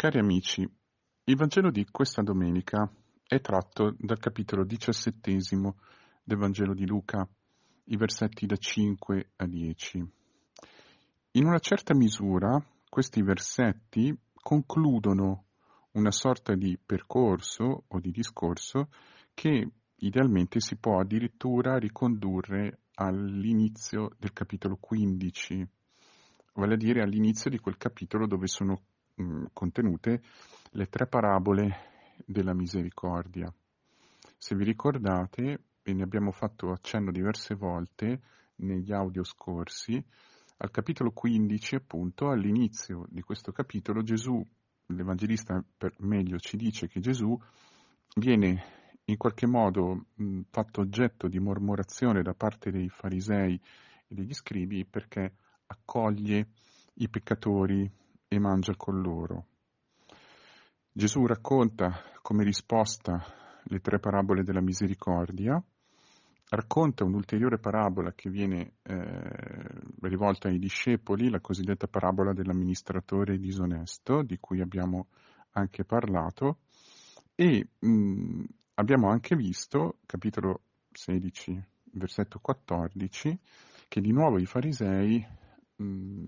Cari amici, il Vangelo di questa domenica è tratto dal capitolo diciassettesimo del Vangelo di Luca, i versetti da 5 a 10. In una certa misura questi versetti concludono una sorta di percorso o di discorso che idealmente si può addirittura ricondurre all'inizio del capitolo 15, vale a dire all'inizio di quel capitolo dove sono mh, contenute le tre parabole della misericordia. Se vi ricordate, e ne abbiamo fatto accenno diverse volte negli audio scorsi, al capitolo 15, appunto, all'inizio di questo capitolo, Gesù, l'Evangelista per meglio ci dice che Gesù viene in qualche modo mh, fatto oggetto di mormorazione da parte dei farisei e degli scribi perché accoglie i peccatori e mangia con loro. Gesù racconta come risposta le tre parabole della misericordia, racconta un'ulteriore parabola che viene eh, rivolta ai discepoli, la cosiddetta parabola dell'amministratore disonesto, di cui abbiamo anche parlato, e mh, abbiamo anche visto, capitolo 16, versetto 14, che di nuovo i farisei mh,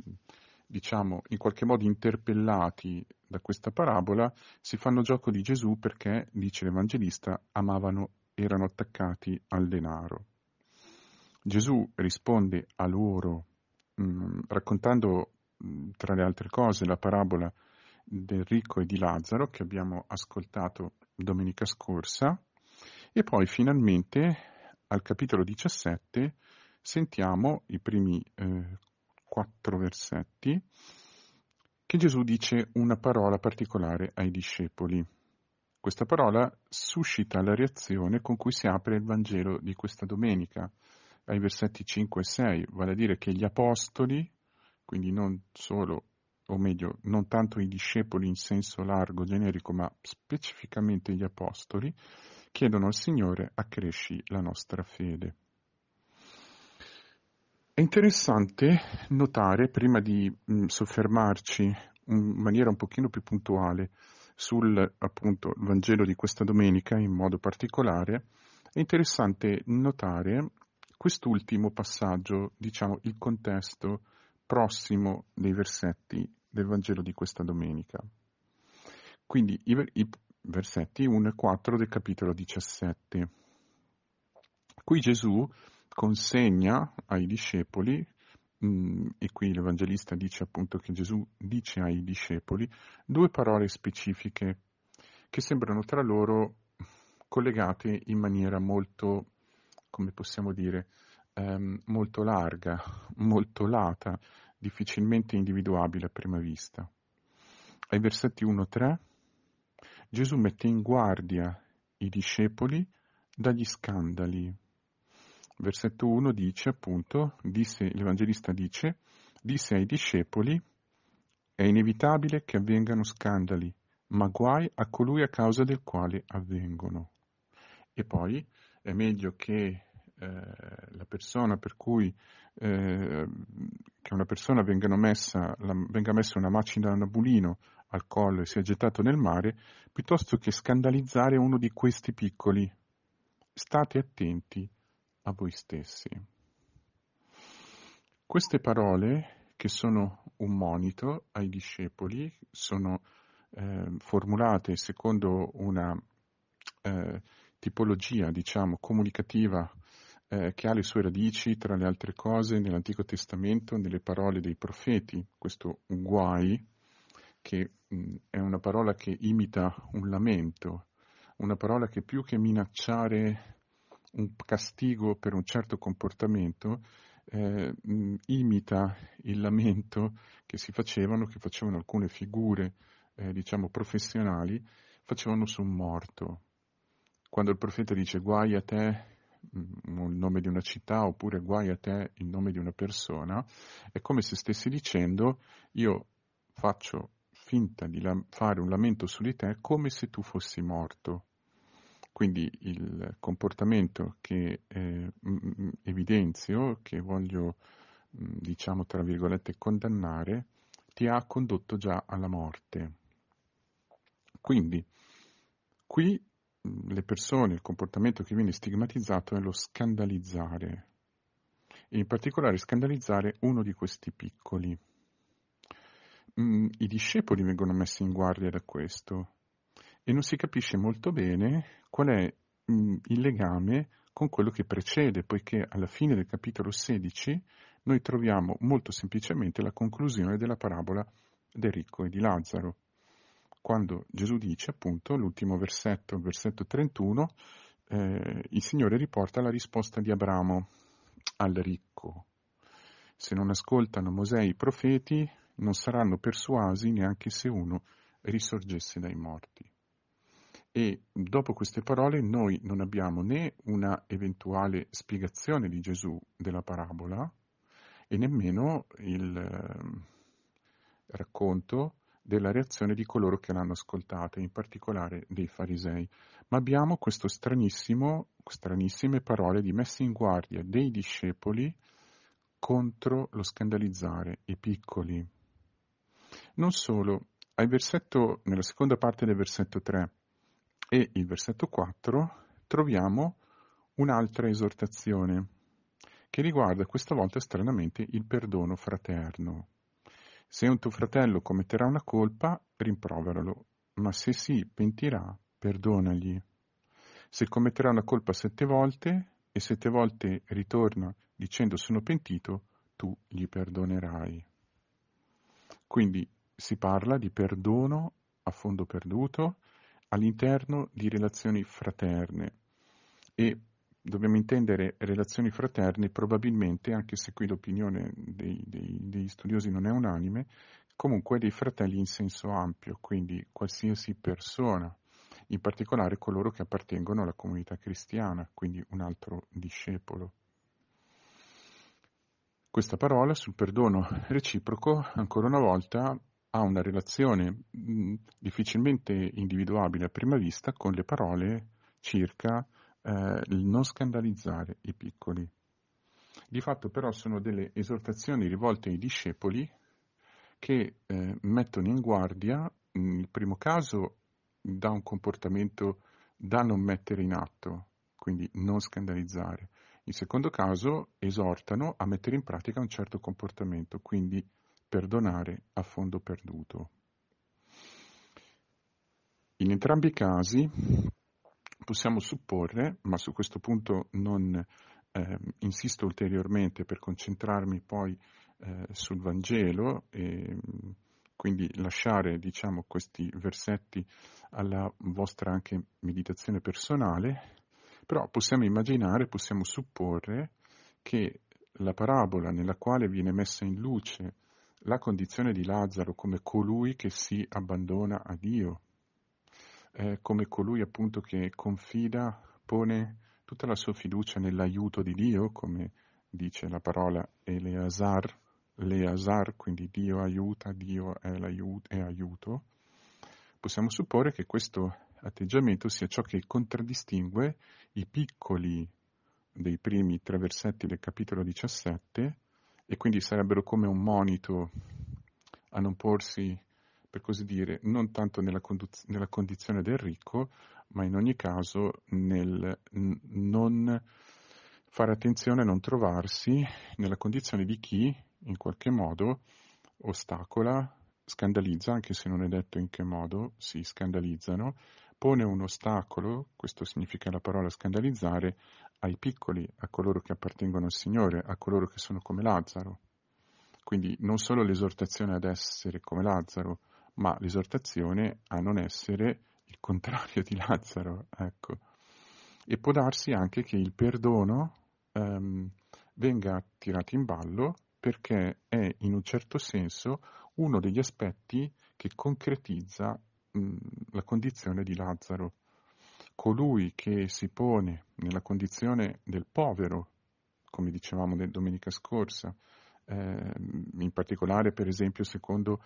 diciamo, in qualche modo interpellati da questa parabola, si fanno gioco di Gesù perché, dice l'Evangelista, amavano, erano attaccati al denaro. Gesù risponde a loro mh, mm, raccontando, mh, mm, tra le altre cose, la parabola del ricco e di Lazzaro che abbiamo ascoltato domenica scorsa e poi finalmente al capitolo 17 sentiamo i primi eh, quattro versetti che Gesù dice una parola particolare ai discepoli. Questa parola suscita la reazione con cui si apre il Vangelo di questa domenica, ai versetti 5 e 6, vale a dire che gli apostoli, quindi non solo, o meglio, non tanto i discepoli in senso largo, generico, ma specificamente gli apostoli, chiedono al Signore accresci la nostra fede. È interessante notare, prima di mh, mm, soffermarci in maniera un pochino più puntuale sul appunto Vangelo di questa domenica in modo particolare, è interessante notare quest'ultimo passaggio, diciamo il contesto prossimo dei versetti del Vangelo di questa domenica. Quindi i, i versetti 1 e 4 del capitolo 17. Qui Gesù consegna ai discepoli, e qui l'Evangelista dice appunto che Gesù dice ai discepoli due parole specifiche che sembrano tra loro collegate in maniera molto, come possiamo dire, ehm, molto larga, molto lata, difficilmente individuabile a prima vista. Ai versetti 1-3 Gesù mette in guardia i discepoli dagli scandali versetto 1 dice appunto, disse, l'Evangelista dice, disse ai discepoli, è inevitabile che avvengano scandali, ma guai a colui a causa del quale avvengono. E poi è meglio che eh, la persona per cui eh, che una persona messa, la, venga messa una macina da nabulino al collo e sia gettato nel mare, piuttosto che scandalizzare uno di questi piccoli. State attenti a voi stessi. Queste parole, che sono un monito ai discepoli, sono eh, formulate secondo una eh, tipologia, diciamo, comunicativa eh, che ha le sue radici, tra le altre cose, nell'Antico Testamento, nelle parole dei profeti, questo guai, che mh, è una parola che imita un lamento, una parola che più che minacciare un castigo per un certo comportamento eh, imita il lamento che si facevano, che facevano alcune figure, eh, diciamo, professionali, facevano su un morto. Quando il profeta dice guai a te il nome di una città oppure guai a te il nome di una persona, è come se stessi dicendo io faccio finta di fare un lamento su di te come se tu fossi morto. Quindi il comportamento che eh, evidenzio, che voglio, diciamo tra virgolette, condannare, ti ha condotto già alla morte. Quindi, qui le persone, il comportamento che viene stigmatizzato è lo scandalizzare, e in particolare scandalizzare uno di questi piccoli. I discepoli vengono messi in guardia da questo e non si capisce molto bene qual è il legame con quello che precede, poiché alla fine del capitolo 16 noi troviamo molto semplicemente la conclusione della parabola del ricco e di Lazzaro, quando Gesù dice appunto, l'ultimo versetto, il versetto 31, eh, il Signore riporta la risposta di Abramo al ricco. Se non ascoltano Mosè i profeti, non saranno persuasi neanche se uno risorgesse dai morti. E dopo queste parole noi non abbiamo né una eventuale spiegazione di Gesù della parabola e nemmeno il eh, racconto della reazione di coloro che l'hanno ascoltata, in particolare dei farisei. Ma abbiamo stranissimo, stranissime parole di messa in guardia dei discepoli contro lo scandalizzare i piccoli. Non solo, nella seconda parte del versetto 3 e il versetto 4 troviamo un'altra esortazione che riguarda questa volta stranamente il perdono fraterno. Se un tuo fratello commetterà una colpa, rimproveralo, ma se si pentirà, perdonagli. Se commetterà una colpa sette volte e sette volte ritorna dicendo sono pentito, tu gli perdonerai. Quindi si parla di perdono a fondo perduto all'interno di relazioni fraterne e dobbiamo intendere relazioni fraterne probabilmente, anche se qui l'opinione dei, dei, degli studiosi non è unanime, comunque dei fratelli in senso ampio, quindi qualsiasi persona, in particolare coloro che appartengono alla comunità cristiana, quindi un altro discepolo. Questa parola sul perdono reciproco, ancora una volta, ha una relazione mh, difficilmente individuabile a prima vista con le parole circa eh, il non scandalizzare i piccoli. Di fatto però sono delle esortazioni rivolte ai discepoli che eh, mettono in guardia, nel primo caso, da un comportamento da non mettere in atto, quindi non scandalizzare. In secondo caso esortano a mettere in pratica un certo comportamento, quindi perdonare a fondo perduto. In entrambi i casi possiamo supporre, ma su questo punto non eh, insisto ulteriormente per concentrarmi poi eh, sul Vangelo e quindi lasciare diciamo, questi versetti alla vostra anche meditazione personale, però possiamo immaginare, possiamo supporre che la parabola nella quale viene messa in luce la condizione di Lazzaro come colui che si abbandona a Dio, eh, come colui appunto che confida, pone tutta la sua fiducia nell'aiuto di Dio, come dice la parola Eleazar, Leazar, quindi Dio aiuta, Dio è, è aiuto, possiamo supporre che questo atteggiamento sia ciò che contraddistingue i piccoli dei primi tre versetti del capitolo 17 e quindi sarebbero come un monito a non porsi, per così dire, non tanto nella, conduz- nella condizione del ricco, ma in ogni caso nel n- non fare attenzione a non trovarsi nella condizione di chi, in qualche modo, ostacola, scandalizza, anche se non è detto in che modo si scandalizzano, pone un ostacolo, questo significa la parola scandalizzare, ai piccoli, a coloro che appartengono al Signore, a coloro che sono come Lazzaro. Quindi non solo l'esortazione ad essere come Lazzaro, ma l'esortazione a non essere il contrario di Lazzaro. Ecco. E può darsi anche che il perdono ehm, venga tirato in ballo perché è in un certo senso uno degli aspetti che concretizza mh, la condizione di Lazzaro colui che si pone nella condizione del povero, come dicevamo domenica scorsa, eh, in particolare per esempio secondo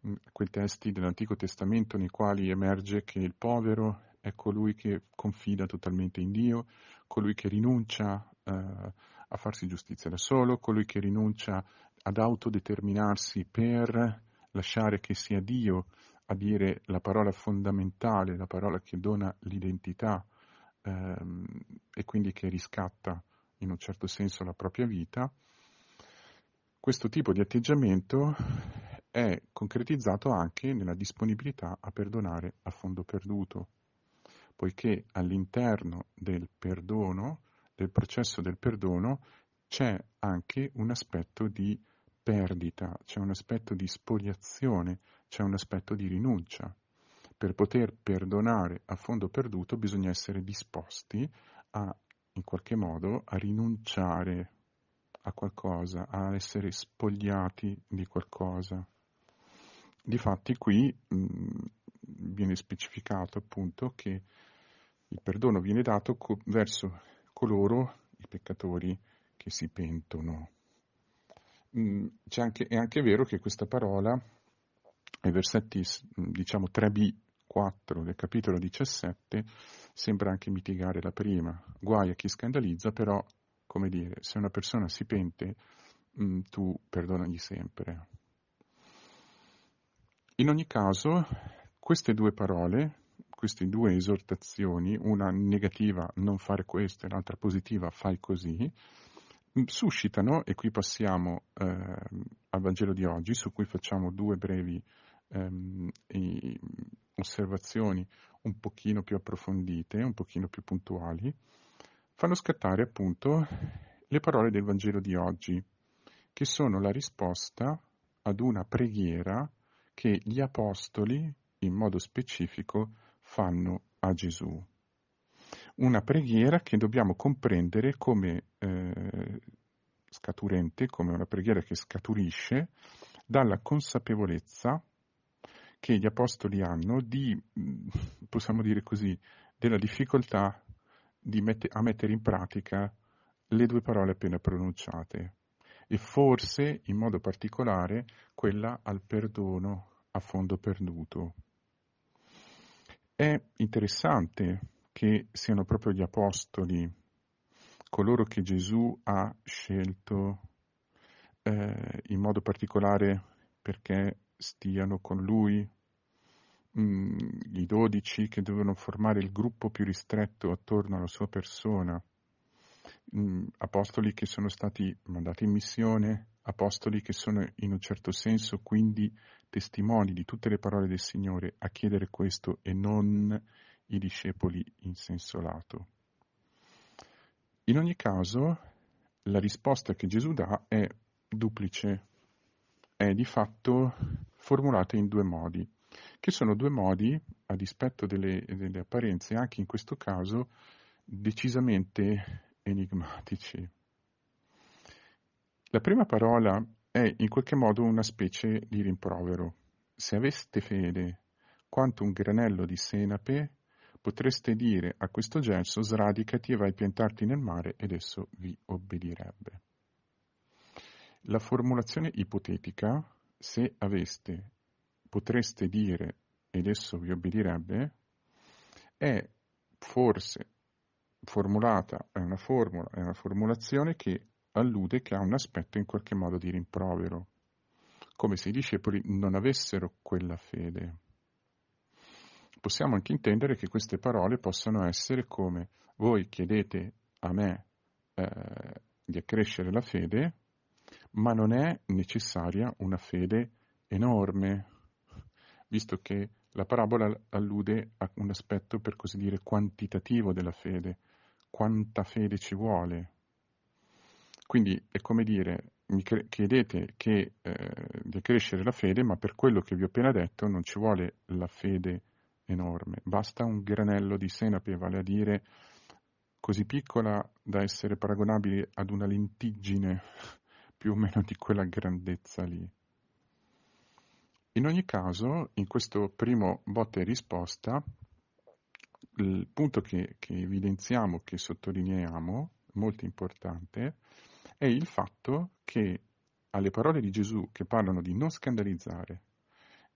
mh, quei testi dell'Antico Testamento nei quali emerge che il povero è colui che confida totalmente in Dio, colui che rinuncia eh, a farsi giustizia da solo, colui che rinuncia ad autodeterminarsi per lasciare che sia Dio a dire la parola fondamentale, la parola che dona l'identità ehm, e quindi che riscatta in un certo senso la propria vita, questo tipo di atteggiamento è concretizzato anche nella disponibilità a perdonare a fondo perduto, poiché all'interno del perdono, del processo del perdono, c'è anche un aspetto di perdita, c'è un aspetto di spoliazione, c'è un aspetto di rinuncia. Per poter perdonare a fondo perduto bisogna essere disposti a, in qualche modo, a rinunciare a qualcosa, a essere spogliati di qualcosa. Difatti qui mh, viene specificato appunto che il perdono viene dato co- verso coloro, i peccatori, che si pentono. Mh, anche, è anche vero che questa parola, ai versetti diciamo 3b, 4 del capitolo 17, sembra anche mitigare la prima. Guai a chi scandalizza, però, come dire, se una persona si pente, mh, tu perdonagli sempre. In ogni caso, queste due parole, queste due esortazioni, una negativa non fare questo e l'altra positiva fai così, suscitano, e qui passiamo eh, al Vangelo di oggi, su cui facciamo due brevi ehm, osservazioni un pochino più approfondite, un pochino più puntuali, fanno scattare appunto le parole del Vangelo di oggi, che sono la risposta ad una preghiera che gli apostoli, in modo specifico, fanno a Gesù. Una preghiera che dobbiamo comprendere come eh, scaturente, come una preghiera che scaturisce dalla consapevolezza che gli apostoli hanno di, possiamo dire così, della difficoltà mette, a mettere in pratica le due parole appena pronunciate e forse in modo particolare quella al perdono a fondo perduto. È interessante che siano proprio gli apostoli, coloro che Gesù ha scelto eh, in modo particolare perché stiano con lui, mm, i dodici che dovevano formare il gruppo più ristretto attorno alla sua persona, mm, apostoli che sono stati mandati in missione, apostoli che sono in un certo senso quindi testimoni di tutte le parole del Signore a chiedere questo e non i discepoli in senso lato. In ogni caso, la risposta che Gesù dà è duplice, è di fatto formulata in due modi, che sono due modi, a dispetto delle, delle apparenze, anche in questo caso decisamente enigmatici. La prima parola è in qualche modo una specie di rimprovero. Se aveste fede quanto un granello di senape, potreste dire a questo gesso sradicati e vai a piantarti nel mare ed esso vi obbedirebbe. La formulazione ipotetica, se aveste, potreste dire ed esso vi obbedirebbe, è forse formulata, è una formula, è una formulazione che allude che ha un aspetto in qualche modo di rimprovero, come se i discepoli non avessero quella fede. Possiamo anche intendere che queste parole possano essere come voi chiedete a me eh, di accrescere la fede, ma non è necessaria una fede enorme, visto che la parabola allude a un aspetto, per così dire, quantitativo della fede. Quanta fede ci vuole? Quindi è come dire, mi chiedete che, eh, di accrescere la fede, ma per quello che vi ho appena detto non ci vuole la fede enorme, basta un granello di senape, vale a dire così piccola da essere paragonabile ad una lentiggine più o meno di quella grandezza lì. In ogni caso, in questo primo botta e risposta, il punto che, che evidenziamo, che sottolineiamo, molto importante, è il fatto che alle parole di Gesù che parlano di non scandalizzare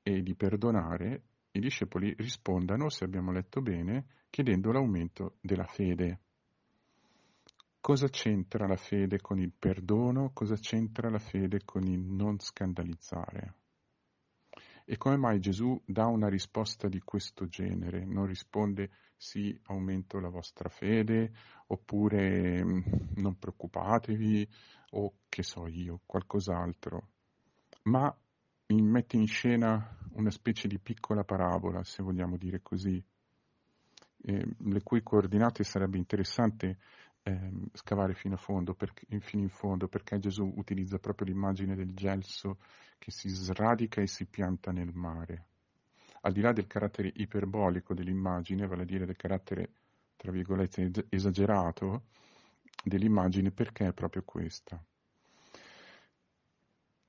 e di perdonare, i discepoli rispondano, se abbiamo letto bene, chiedendo l'aumento della fede. Cosa c'entra la fede con il perdono? Cosa c'entra la fede con il non scandalizzare? E come mai Gesù dà una risposta di questo genere? Non risponde sì, aumento la vostra fede, oppure mm, non preoccupatevi, o che so io, qualcos'altro, ma mette in scena una specie di piccola parabola, se vogliamo dire così, eh, le cui coordinate sarebbe interessante eh, scavare fino, fondo, perché, fino in fondo, perché Gesù utilizza proprio l'immagine del gelso che si sradica e si pianta nel mare. Al di là del carattere iperbolico dell'immagine, vale a dire del carattere, tra virgolette, esagerato dell'immagine, perché è proprio questa.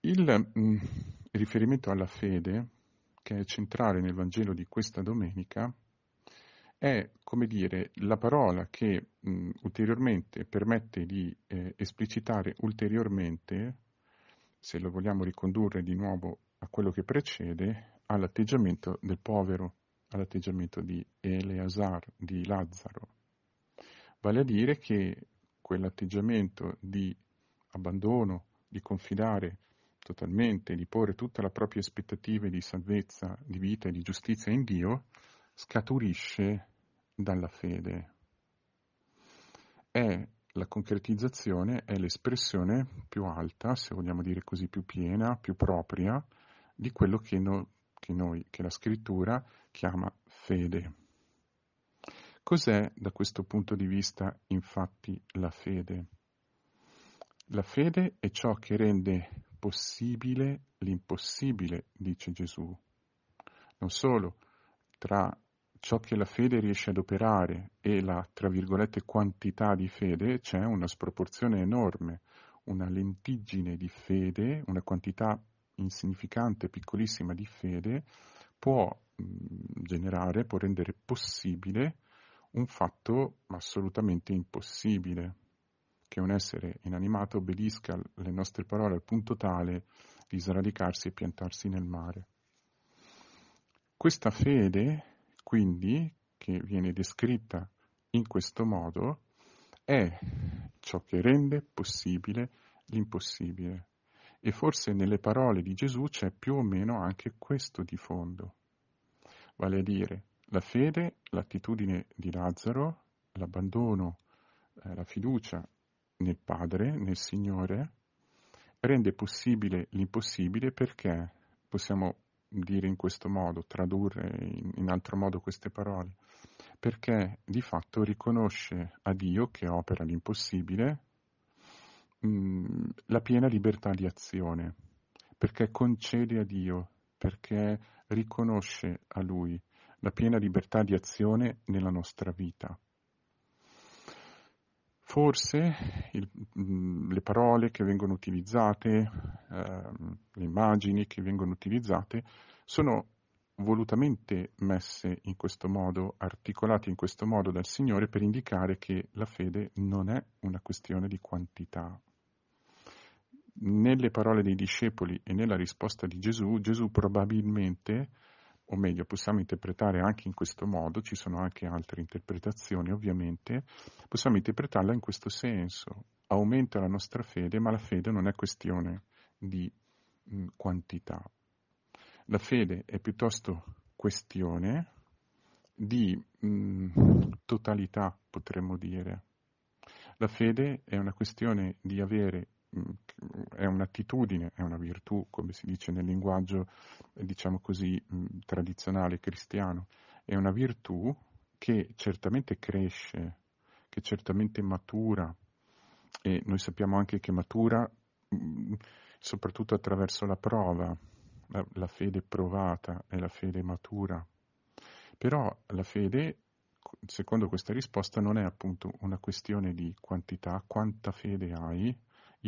Il mh, mm, riferimento alla fede, che è centrale nel Vangelo di questa domenica, è, come dire, la parola che mh, ulteriormente permette di eh, esplicitare ulteriormente, se lo vogliamo ricondurre di nuovo a quello che precede, all'atteggiamento del povero, all'atteggiamento di Eleazar, di Lazzaro. Vale a dire che quell'atteggiamento di abbandono, di confidare totalmente, di porre tutta la propria aspettativa di salvezza, di vita e di giustizia in Dio, scaturisce dalla fede. È la concretizzazione, è l'espressione più alta, se vogliamo dire così, più piena, più propria di quello che, no, che noi, che la scrittura chiama fede. Cos'è da questo punto di vista infatti la fede? La fede è ciò che rende possibile l'impossibile, dice Gesù. Non solo, tra ciò che la fede riesce ad operare e la, tra virgolette, quantità di fede c'è una sproporzione enorme, una lentiggine di fede, una quantità insignificante, piccolissima di fede può mh, generare, può rendere possibile un fatto assolutamente impossibile che un essere inanimato obbedisca alle nostre parole al punto tale di sradicarsi e piantarsi nel mare. Questa fede, quindi, che viene descritta in questo modo, è ciò che rende possibile l'impossibile. E forse nelle parole di Gesù c'è più o meno anche questo di fondo. Vale a dire, la fede, l'attitudine di Lazzaro, l'abbandono, eh, la fiducia nel Padre, nel Signore, rende possibile l'impossibile perché possiamo dire in questo modo, tradurre in, in altro modo queste parole, perché di fatto riconosce a Dio che opera l'impossibile mm, la piena libertà di azione, perché concede a Dio, perché riconosce a Lui la piena libertà di azione nella nostra vita. Forse il, mm, le parole che vengono utilizzate, eh, le immagini che vengono utilizzate, sono volutamente messe in questo modo, articolate in questo modo dal Signore per indicare che la fede non è una questione di quantità. Nelle parole dei discepoli e nella risposta di Gesù, Gesù probabilmente o meglio possiamo interpretare anche in questo modo, ci sono anche altre interpretazioni ovviamente, possiamo interpretarla in questo senso. Aumenta la nostra fede, ma la fede non è questione di mh, quantità. La fede è piuttosto questione di mh, totalità, potremmo dire. La fede è una questione di avere è un'attitudine, è una virtù, come si dice nel linguaggio, diciamo così, tradizionale cristiano, è una virtù che certamente cresce, che certamente matura e noi sappiamo anche che matura soprattutto attraverso la prova, la, la fede provata è la fede matura. Però la fede secondo questa risposta non è appunto una questione di quantità, quanta fede hai,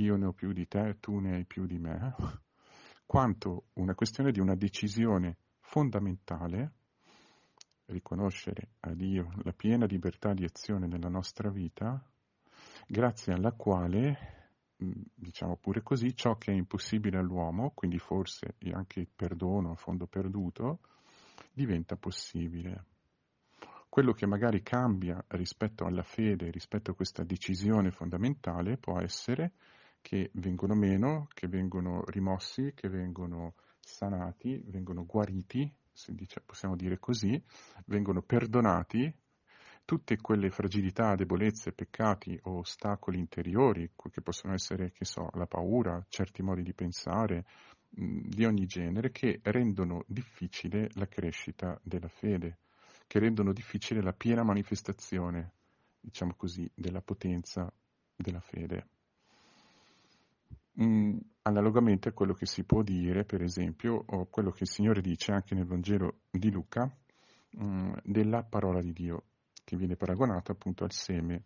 io ne ho più di te, tu ne hai più di me, quanto una questione di una decisione fondamentale, riconoscere a Dio la piena libertà di azione nella nostra vita, grazie alla quale, diciamo pure così, ciò che è impossibile all'uomo, quindi forse anche il perdono a fondo perduto, diventa possibile. Quello che magari cambia rispetto alla fede, rispetto a questa decisione fondamentale, può essere che vengono meno, che vengono rimossi, che vengono sanati, vengono guariti, dice, possiamo dire così, vengono perdonati tutte quelle fragilità, debolezze, peccati o ostacoli interiori, che possono essere, che so, la paura, certi modi di pensare, di ogni genere, che rendono difficile la crescita della fede, che rendono difficile la piena manifestazione, diciamo così, della potenza della fede. Analogamente a quello che si può dire, per esempio, o quello che il Signore dice anche nel Vangelo di Luca, mm, della parola di Dio, che viene paragonata appunto al seme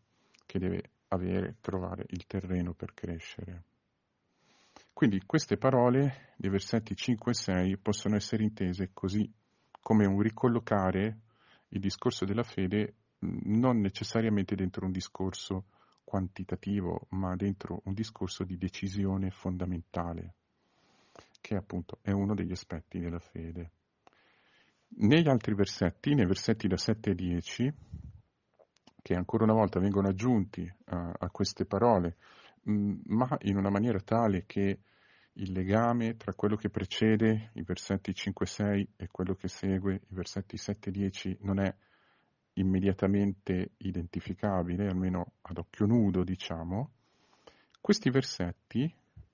che deve avere, trovare il terreno per crescere. Quindi queste parole dei versetti 5 e 6 possono essere intese così come un ricollocare il discorso della fede mm, non necessariamente dentro un discorso quantitativo, ma dentro un discorso di decisione fondamentale, che appunto è uno degli aspetti della fede. Negli altri versetti, nei versetti da 7 a 10, che ancora una volta vengono aggiunti a, a queste parole, mh, mm, ma in una maniera tale che il legame tra quello che precede i versetti 5-6 e quello che segue i versetti 7-10 non è immediatamente identificabile, almeno ad occhio nudo, diciamo, questi versetti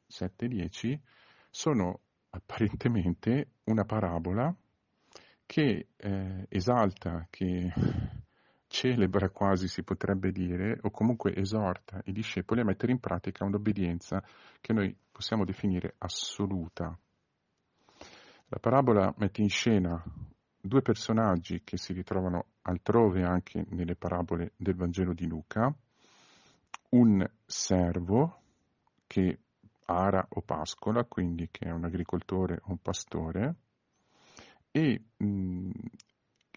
7-10 sono apparentemente una parabola che eh, esalta, che celebra quasi si potrebbe dire, o comunque esorta i discepoli a mettere in pratica un'obbedienza che noi possiamo definire assoluta. La parabola mette in scena due personaggi che si ritrovano altrove anche nelle parabole del Vangelo di Luca, un servo che ara o pascola, quindi che è un agricoltore o un pastore, e mh,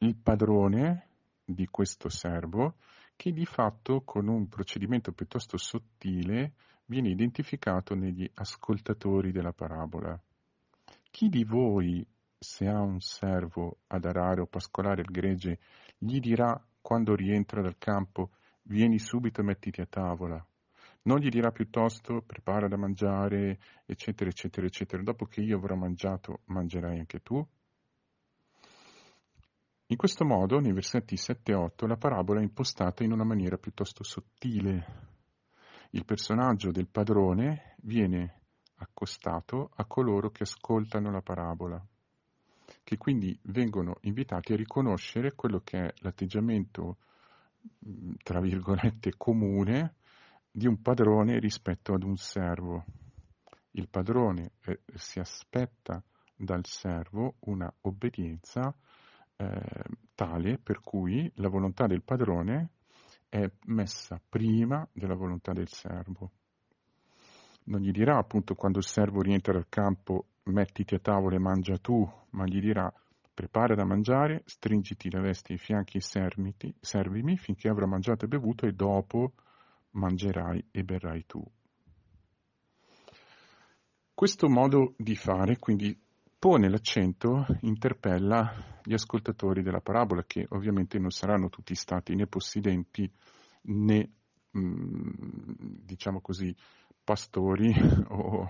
il padrone di questo servo che di fatto con un procedimento piuttosto sottile viene identificato negli ascoltatori della parabola. Chi di voi, se ha un servo ad arare o pascolare il gregge, gli dirà quando rientra dal campo vieni subito e mettiti a tavola? Non gli dirà piuttosto prepara da mangiare, eccetera, eccetera, eccetera. Dopo che io avrò mangiato, mangerai anche tu? In questo modo, nei versetti 7 e 8, la parabola è impostata in una maniera piuttosto sottile. Il personaggio del padrone viene accostato a coloro che ascoltano la parabola, che quindi vengono invitati a riconoscere quello che è l'atteggiamento, tra virgolette, comune di un padrone rispetto ad un servo. Il padrone eh, si aspetta dal servo una obbedienza eh, tale per cui la volontà del padrone è messa prima della volontà del servo. Non gli dirà appunto quando il servo rientra dal campo mettiti a tavola e mangia tu, ma gli dirà prepara da mangiare, stringiti le vesti ai fianchi e serviti, servimi finché avrò mangiato e bevuto e dopo mangerai e berrai tu. Questo modo di fare quindi pone l'accento, interpella gli ascoltatori della parabola, che ovviamente non saranno tutti stati né possidenti né, mm, diciamo così, pastori o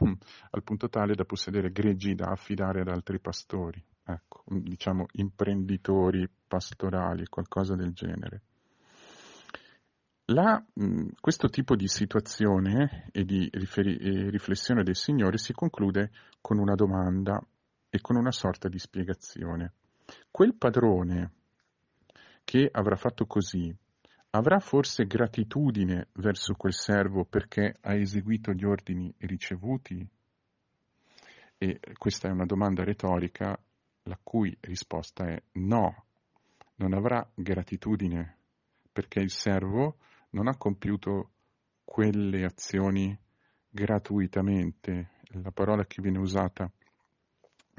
al punto tale da possedere greggi da affidare ad altri pastori, ecco, diciamo imprenditori pastorali, qualcosa del genere. La, questo tipo di situazione e di riferi- e riflessione del Signore si conclude con una domanda e con una sorta di spiegazione. Quel padrone che avrà fatto così avrà forse gratitudine verso quel servo perché ha eseguito gli ordini ricevuti? E questa è una domanda retorica la cui risposta è no, non avrà gratitudine perché il servo non ha compiuto quelle azioni gratuitamente. La parola che viene usata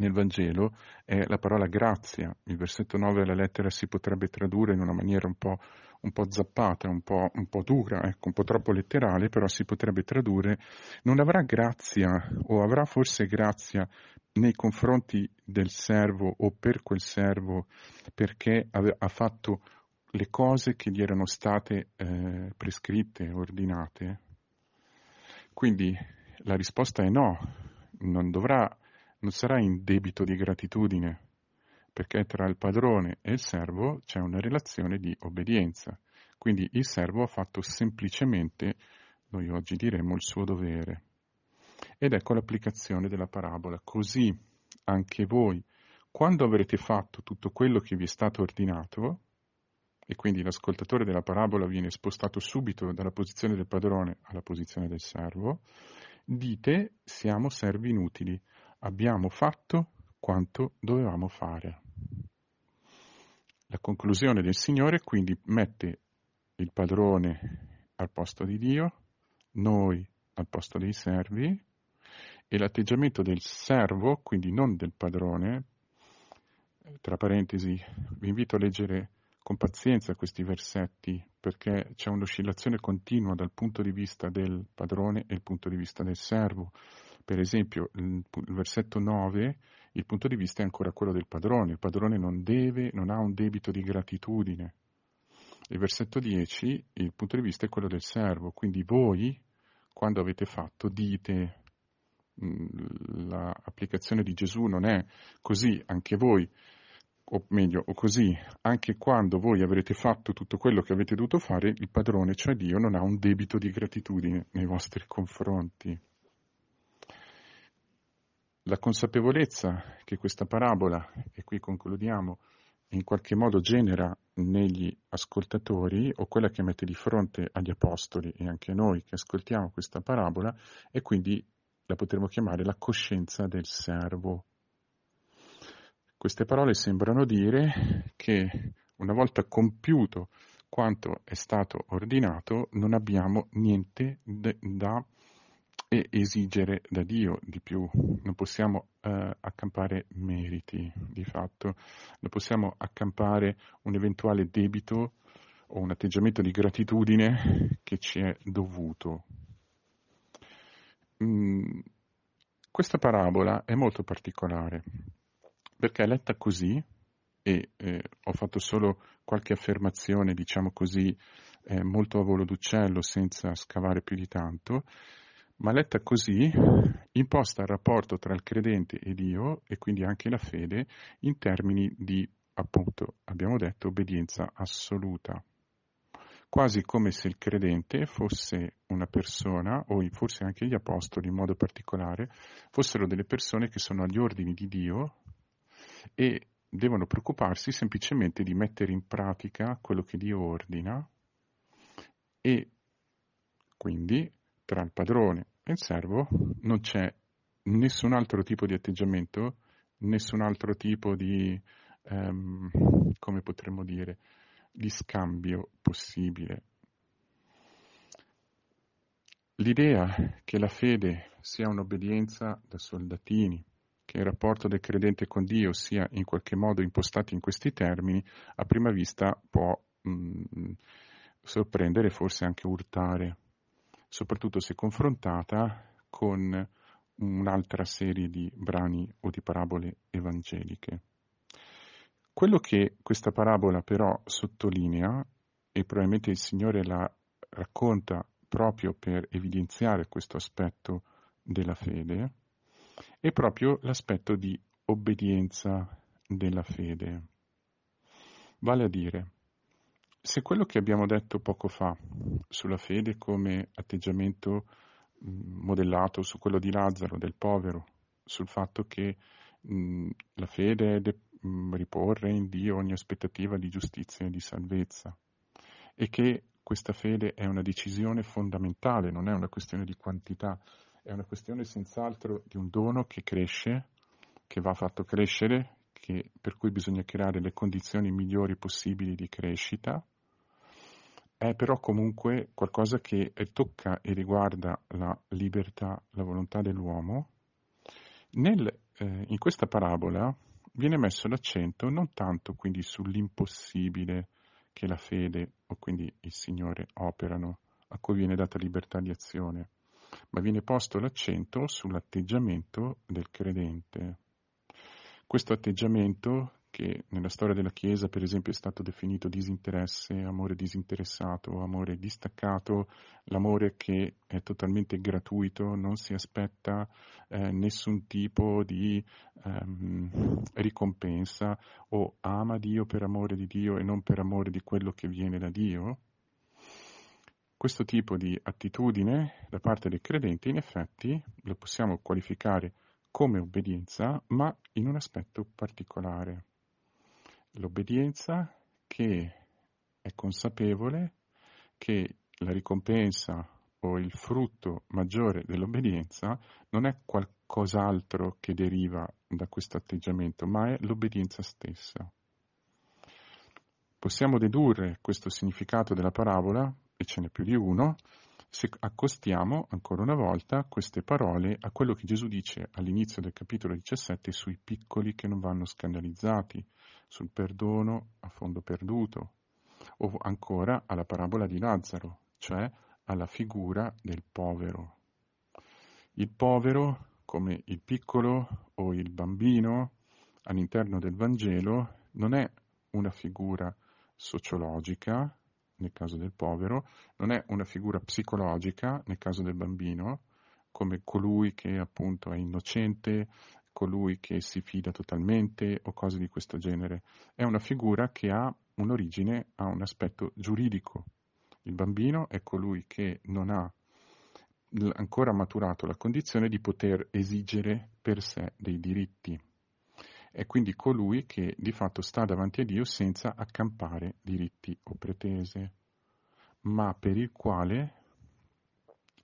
nel Vangelo è la parola grazia. Il versetto 9 della lettera si potrebbe tradurre in una maniera un po', un po zappata, un po', un po', dura, ecco, un po' troppo letterale, però si potrebbe tradurre non avrà grazia o avrà forse grazia nei confronti del servo o per quel servo perché ha fatto le cose che gli erano state eh, prescritte, ordinate. Quindi la risposta è no, non dovrà non sarà in debito di gratitudine, perché tra il padrone e il servo c'è una relazione di obbedienza. Quindi il servo ha fatto semplicemente, noi oggi diremmo, il suo dovere. Ed ecco l'applicazione della parabola. Così anche voi, quando avrete fatto tutto quello che vi è stato ordinato, e quindi l'ascoltatore della parabola viene spostato subito dalla posizione del padrone alla posizione del servo, dite siamo servi inutili, abbiamo fatto quanto dovevamo fare. La conclusione del Signore quindi mette il padrone al posto di Dio, noi al posto dei servi e l'atteggiamento del servo, quindi non del padrone, tra parentesi, vi invito a leggere con pazienza questi versetti perché c'è un'oscillazione continua dal punto di vista del padrone e il punto di vista del servo. Per esempio, il, versetto 9, il punto di vista è ancora quello del padrone. Il padrone non deve, non ha un debito di gratitudine. Il versetto 10, il punto di vista è quello del servo. Quindi voi, quando avete fatto, dite, l'applicazione di Gesù non è così, anche voi o meglio, o così, anche quando voi avrete fatto tutto quello che avete dovuto fare, il padrone, cioè Dio, non ha un debito di gratitudine nei vostri confronti. La consapevolezza che questa parabola, e qui concludiamo, in qualche modo genera negli ascoltatori, o quella che mette di fronte agli apostoli e anche noi che ascoltiamo questa parabola, è quindi la potremmo chiamare la coscienza del servo. Queste parole sembrano dire che una volta compiuto quanto è stato ordinato, non abbiamo niente da esigere da Dio di più, non possiamo eh, accampare meriti di fatto, non possiamo accampare un eventuale debito o un atteggiamento di gratitudine che ci è dovuto. Mm, questa parabola è molto particolare perché letta così, e eh, ho fatto solo qualche affermazione, diciamo così, eh, molto a volo d'uccello senza scavare più di tanto, ma letta così imposta il rapporto tra il credente e Dio e quindi anche la fede in termini di, appunto, abbiamo detto, obbedienza assoluta. Quasi come se il credente fosse una persona, o forse anche gli apostoli in modo particolare, fossero delle persone che sono agli ordini di Dio e devono preoccuparsi semplicemente di mettere in pratica quello che Dio ordina e quindi tra il padrone e il servo non c'è nessun altro tipo di atteggiamento, nessun altro tipo di, um, come potremmo dire, di scambio possibile. L'idea che la fede sia un'obbedienza da soldatini, che il rapporto del credente con Dio sia in qualche modo impostato in questi termini, a prima vista può mh, mm, sorprendere e forse anche urtare, soprattutto se confrontata con un'altra serie di brani o di parabole evangeliche. Quello che questa parabola però sottolinea, e probabilmente il Signore la racconta proprio per evidenziare questo aspetto della fede, è proprio l'aspetto di obbedienza della fede. Vale a dire, se quello che abbiamo detto poco fa sulla fede come atteggiamento modellato su quello di Lazzaro, del povero, sul fatto che la fede è de- riporre in Dio ogni aspettativa di giustizia e di salvezza e che questa fede è una decisione fondamentale, non è una questione di quantità, è una questione senz'altro di un dono che cresce, che va fatto crescere, che, per cui bisogna creare le condizioni migliori possibili di crescita, è però comunque qualcosa che tocca e riguarda la libertà, la volontà dell'uomo. Nel, eh, in questa parabola viene messo l'accento non tanto quindi sull'impossibile che la fede o quindi il Signore operano, a cui viene data libertà di azione, ma viene posto l'accento sull'atteggiamento del credente. Questo atteggiamento che nella storia della Chiesa, per esempio, è stato definito disinteresse, amore disinteressato, amore distaccato, l'amore che è totalmente gratuito, non si aspetta eh, nessun tipo di ehm, ricompensa o ama Dio per amore di Dio e non per amore di quello che viene da Dio. Questo tipo di attitudine da parte dei credenti, in effetti, lo possiamo qualificare come obbedienza, ma in un aspetto particolare. L'obbedienza che è consapevole che la ricompensa o il frutto maggiore dell'obbedienza non è qualcos'altro che deriva da questo atteggiamento, ma è l'obbedienza stessa. Possiamo dedurre questo significato della parabola, e ce n'è più di uno, se accostiamo ancora una volta queste parole a quello che Gesù dice all'inizio del capitolo 17 sui piccoli che non vanno scandalizzati, sul perdono a fondo perduto, o ancora alla parabola di Lazzaro, cioè alla figura del povero. Il povero, come il piccolo o il bambino all'interno del Vangelo, non è una figura sociologica, nel caso del povero, non è una figura psicologica nel caso del bambino, come colui che appunto è innocente, colui che si fida totalmente o cose di questo genere. È una figura che ha un'origine, ha un aspetto giuridico. Il bambino è colui che non ha ancora maturato la condizione di poter esigere per sé dei diritti. È quindi colui che di fatto sta davanti a Dio senza accampare diritti o pretese, ma per il quale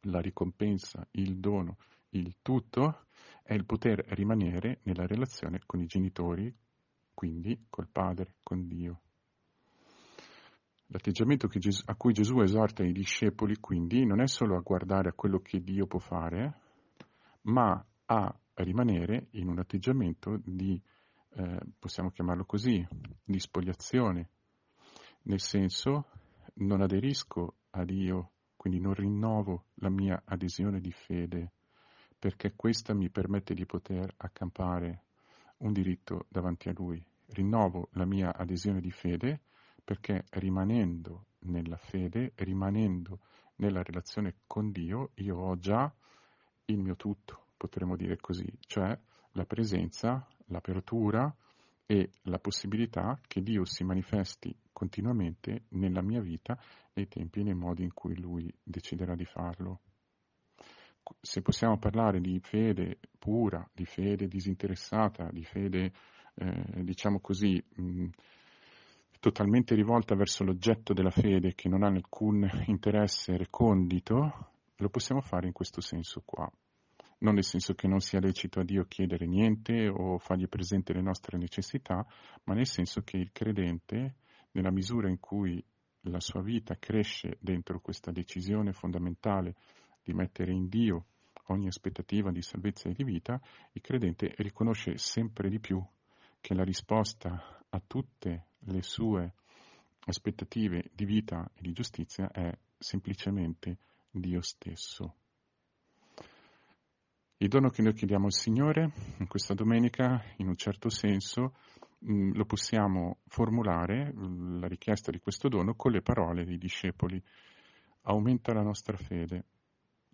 la ricompensa, il dono, il tutto è il poter rimanere nella relazione con i genitori, quindi col Padre, con Dio. L'atteggiamento Gesù, a cui Gesù esorta i discepoli, quindi, non è solo a guardare a quello che Dio può fare, ma a rimanere in un atteggiamento di eh, possiamo chiamarlo così, di spogliazione, nel senso non aderisco a Dio, quindi non rinnovo la mia adesione di fede, perché questa mi permette di poter accampare un diritto davanti a Lui. Rinnovo la mia adesione di fede perché rimanendo nella fede, rimanendo nella relazione con Dio, io ho già il mio tutto, potremmo dire così, cioè la presenza, l'apertura e la possibilità che Dio si manifesti continuamente nella mia vita nei tempi e nei modi in cui Lui deciderà di farlo. Se possiamo parlare di fede pura, di fede disinteressata, di fede, eh, diciamo così, mh, totalmente rivolta verso l'oggetto della fede che non ha alcun interesse recondito, lo possiamo fare in questo senso qua. Non nel senso che non sia lecito a Dio chiedere niente o fargli presente le nostre necessità, ma nel senso che il credente, nella misura in cui la sua vita cresce dentro questa decisione fondamentale di mettere in Dio ogni aspettativa di salvezza e di vita, il credente riconosce sempre di più che la risposta a tutte le sue aspettative di vita e di giustizia è semplicemente Dio stesso. Il dono che noi chiediamo al Signore in questa domenica, in un certo senso, mm, lo possiamo formulare, mm, la richiesta di questo dono, con le parole dei discepoli. Aumenta la nostra fede,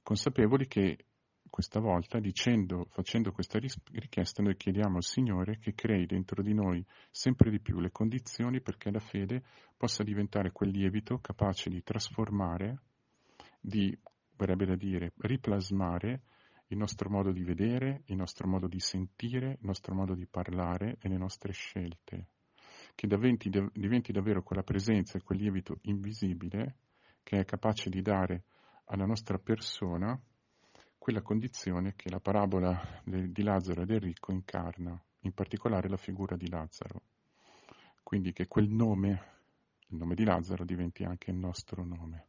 consapevoli che questa volta, dicendo, facendo questa richiesta, noi chiediamo al Signore che crei dentro di noi sempre di più le condizioni perché la fede possa diventare quel lievito capace di trasformare, di, verrebbe da dire, riplasmare il nostro modo di vedere, il nostro modo di sentire, il nostro modo di parlare e le nostre scelte, che diventi, diventi davvero quella presenza e quel lievito invisibile che è capace di dare alla nostra persona quella condizione che la parabola di Lazzaro e del ricco incarna, in particolare la figura di Lazzaro. Quindi che quel nome, il nome di Lazzaro, diventi anche il nostro nome.